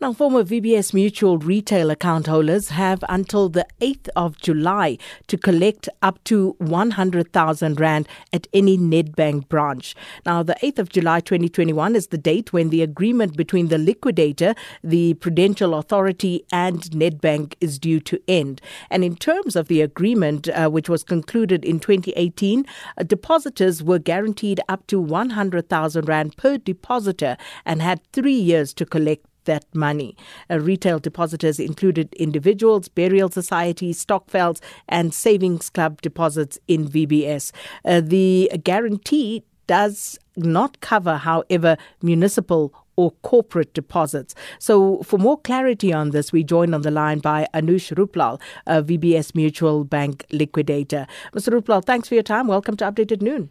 Now, former VBS Mutual retail account holders have until the 8th of July to collect up to 100,000 Rand at any Nedbank branch. Now, the 8th of July 2021 is the date when the agreement between the liquidator, the Prudential Authority, and Nedbank is due to end. And in terms of the agreement, uh, which was concluded in 2018, uh, depositors were guaranteed up to 100,000 Rand per depositor and had three years to collect that money. Uh, retail depositors included individuals, burial societies, stokvels, and savings club deposits in VBS. Uh, the guarantee does not cover, however, municipal or corporate deposits. So, for more clarity on this, we join on the line by Anoosh Rooplal, a VBS Mutual Bank liquidator. Mr. Rooplal, thanks for your time. Welcome to Updated Noon.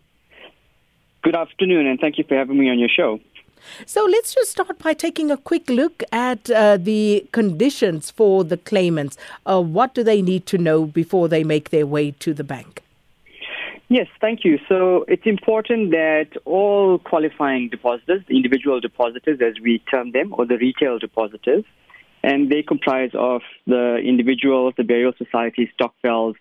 Good afternoon, and thank you for having me on your show. So let's just start by taking a quick look at uh, the conditions for the claimants. Uh, what do they need to know before they make their way to the bank? Yes, thank you. So it's important that all qualifying depositors, the individual depositors as we term them, or the retail depositors, and they comprise of the individuals, the burial societies, stokvels,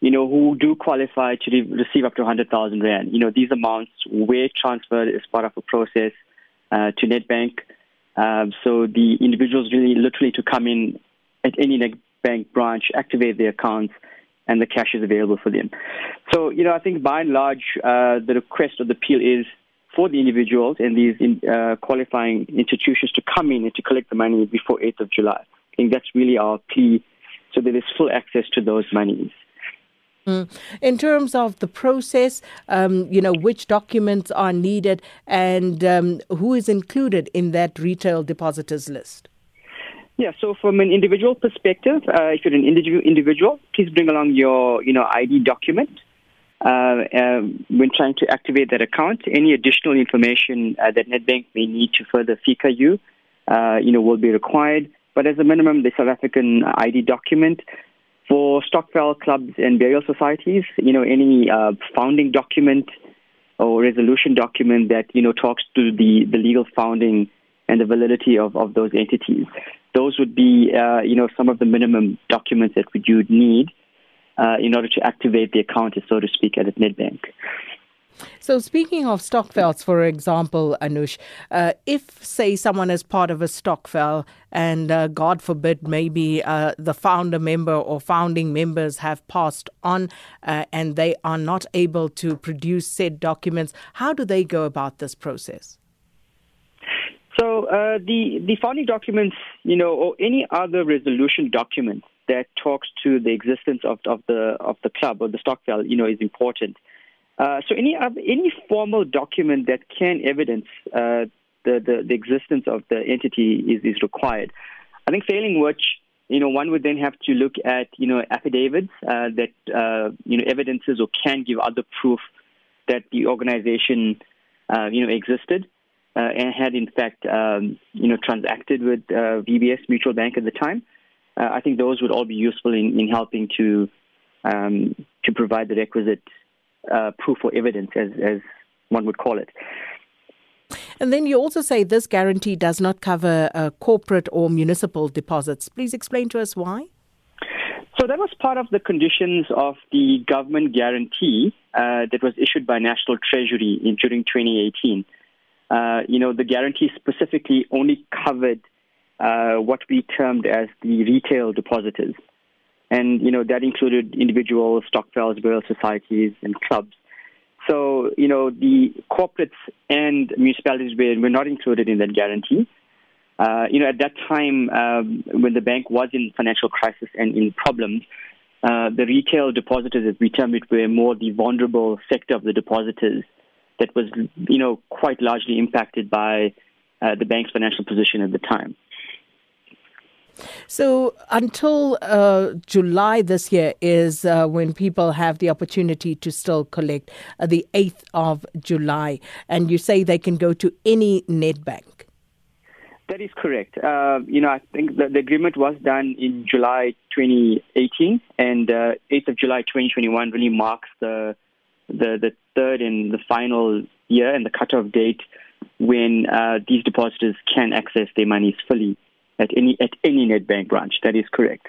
you know, who do qualify to re- receive up to 100,000 Rand. You know, these amounts were transferred as part of a process uh, to Nedbank. Uh, so the individuals really literally to come in at any Nedbank branch, activate their accounts, and the cash is available for them. So, you know, I think by and large, uh, the request of the appeal is for the individuals and these in, uh, qualifying institutions to come in and to collect the money before 8th of July. I think that's really our plea so that there's full access to those monies. Mm. In terms of the process, um, you know, which documents are needed and um, who is included in that retail depositors list? Yeah, so from an individual perspective, uh, if you're an individual, please bring along your, you know, ID document. Uh, um, when trying to activate that account, any additional information uh, that Nedbank may need to further FICA you, uh, you know, will be required. But as a minimum, the South African ID document, for stokvel clubs and burial societies, you know, any uh, founding document or resolution document that, you know, talks to the, the legal founding and the validity of, of those entities. Those would be, uh, you know, some of the minimum documents that you would need uh, in order to activate the account, so to speak, at Nedbank. So, speaking of stokvels, for example, Anoosh, uh, if, say, someone is part of a stokvel and, uh, God forbid, maybe uh, the founder member or founding members have passed on uh, and they are not able to produce said documents, how do they go about this process? So, uh, the, the founding documents, you know, or any other resolution document that talks to the existence of, of, the, of the club or the stokvel, you know, is important. Uh, so any any formal document that can evidence uh, the, the, the existence of the entity is is required. I think failing which, you know, one would then have to look at you know affidavits uh, that uh, you know evidences or can give other proof that the organization uh, you know existed and had in fact um, you know transacted with VBS Mutual Bank at the time. I think those would all be useful in, in helping to um, to provide the requisite uh, proof or evidence, as, as one would call it. And then you also say this guarantee does not cover uh, corporate or municipal deposits. Please explain to us why. So that was part of the conditions of the government guarantee uh, that was issued by National Treasury in, during 2018. Uh, you know, the guarantee specifically only covered uh, what we termed as the retail depositors and you know that included individuals, stokvels, burial societies, and clubs. So you know the corporates and municipalities were, were not included in that guarantee. Uh, you know at that time um, when the bank was in financial crisis and in problems, uh, the retail depositors, as we term it, were more the vulnerable sector of the depositors that was you know quite largely impacted by uh, the bank's financial position at the time. So until uh, July this year is uh, when people have the opportunity to still collect uh, the 8th of July. And you say they can go to any Nedbank. That is correct. Uh, you know, I think the, the, agreement was done in July 2018, and uh, 8th of July 2021 really marks the, the, the third and the final year and the cutoff date when uh, these depositors can access their monies fully at any at any Nedbank branch. That is correct.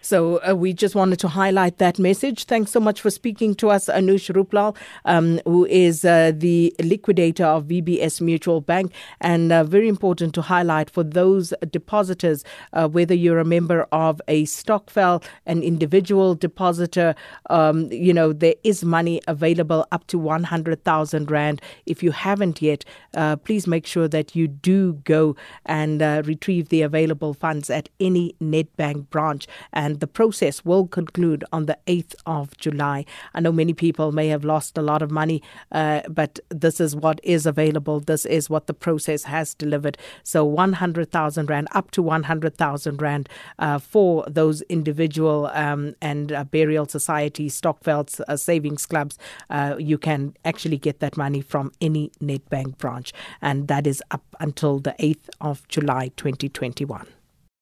So uh, we just wanted to highlight that message. Thanks so much for speaking to us, Anoosh Rooplal, um, who is uh, the liquidator of VBS Mutual Bank. And uh, very important to highlight for those depositors, uh, whether you're a member of a stokvel, an individual depositor, um, you know, there is money available up to 100,000 Rand. If you haven't yet, uh, please make sure that you do go and uh, retrieve the available funds at any Nedbank branch and the process will conclude on the 8th of July. I know many people may have lost a lot of money, uh, but this is what is available. This is what the process has delivered. So 100,000 Rand, up to 100,000 Rand uh, for those individual um, and uh, burial societies, stokvels, uh, savings clubs. Uh, you can actually get that money from any Nedbank branch. And that is up until the 8th of July 2021.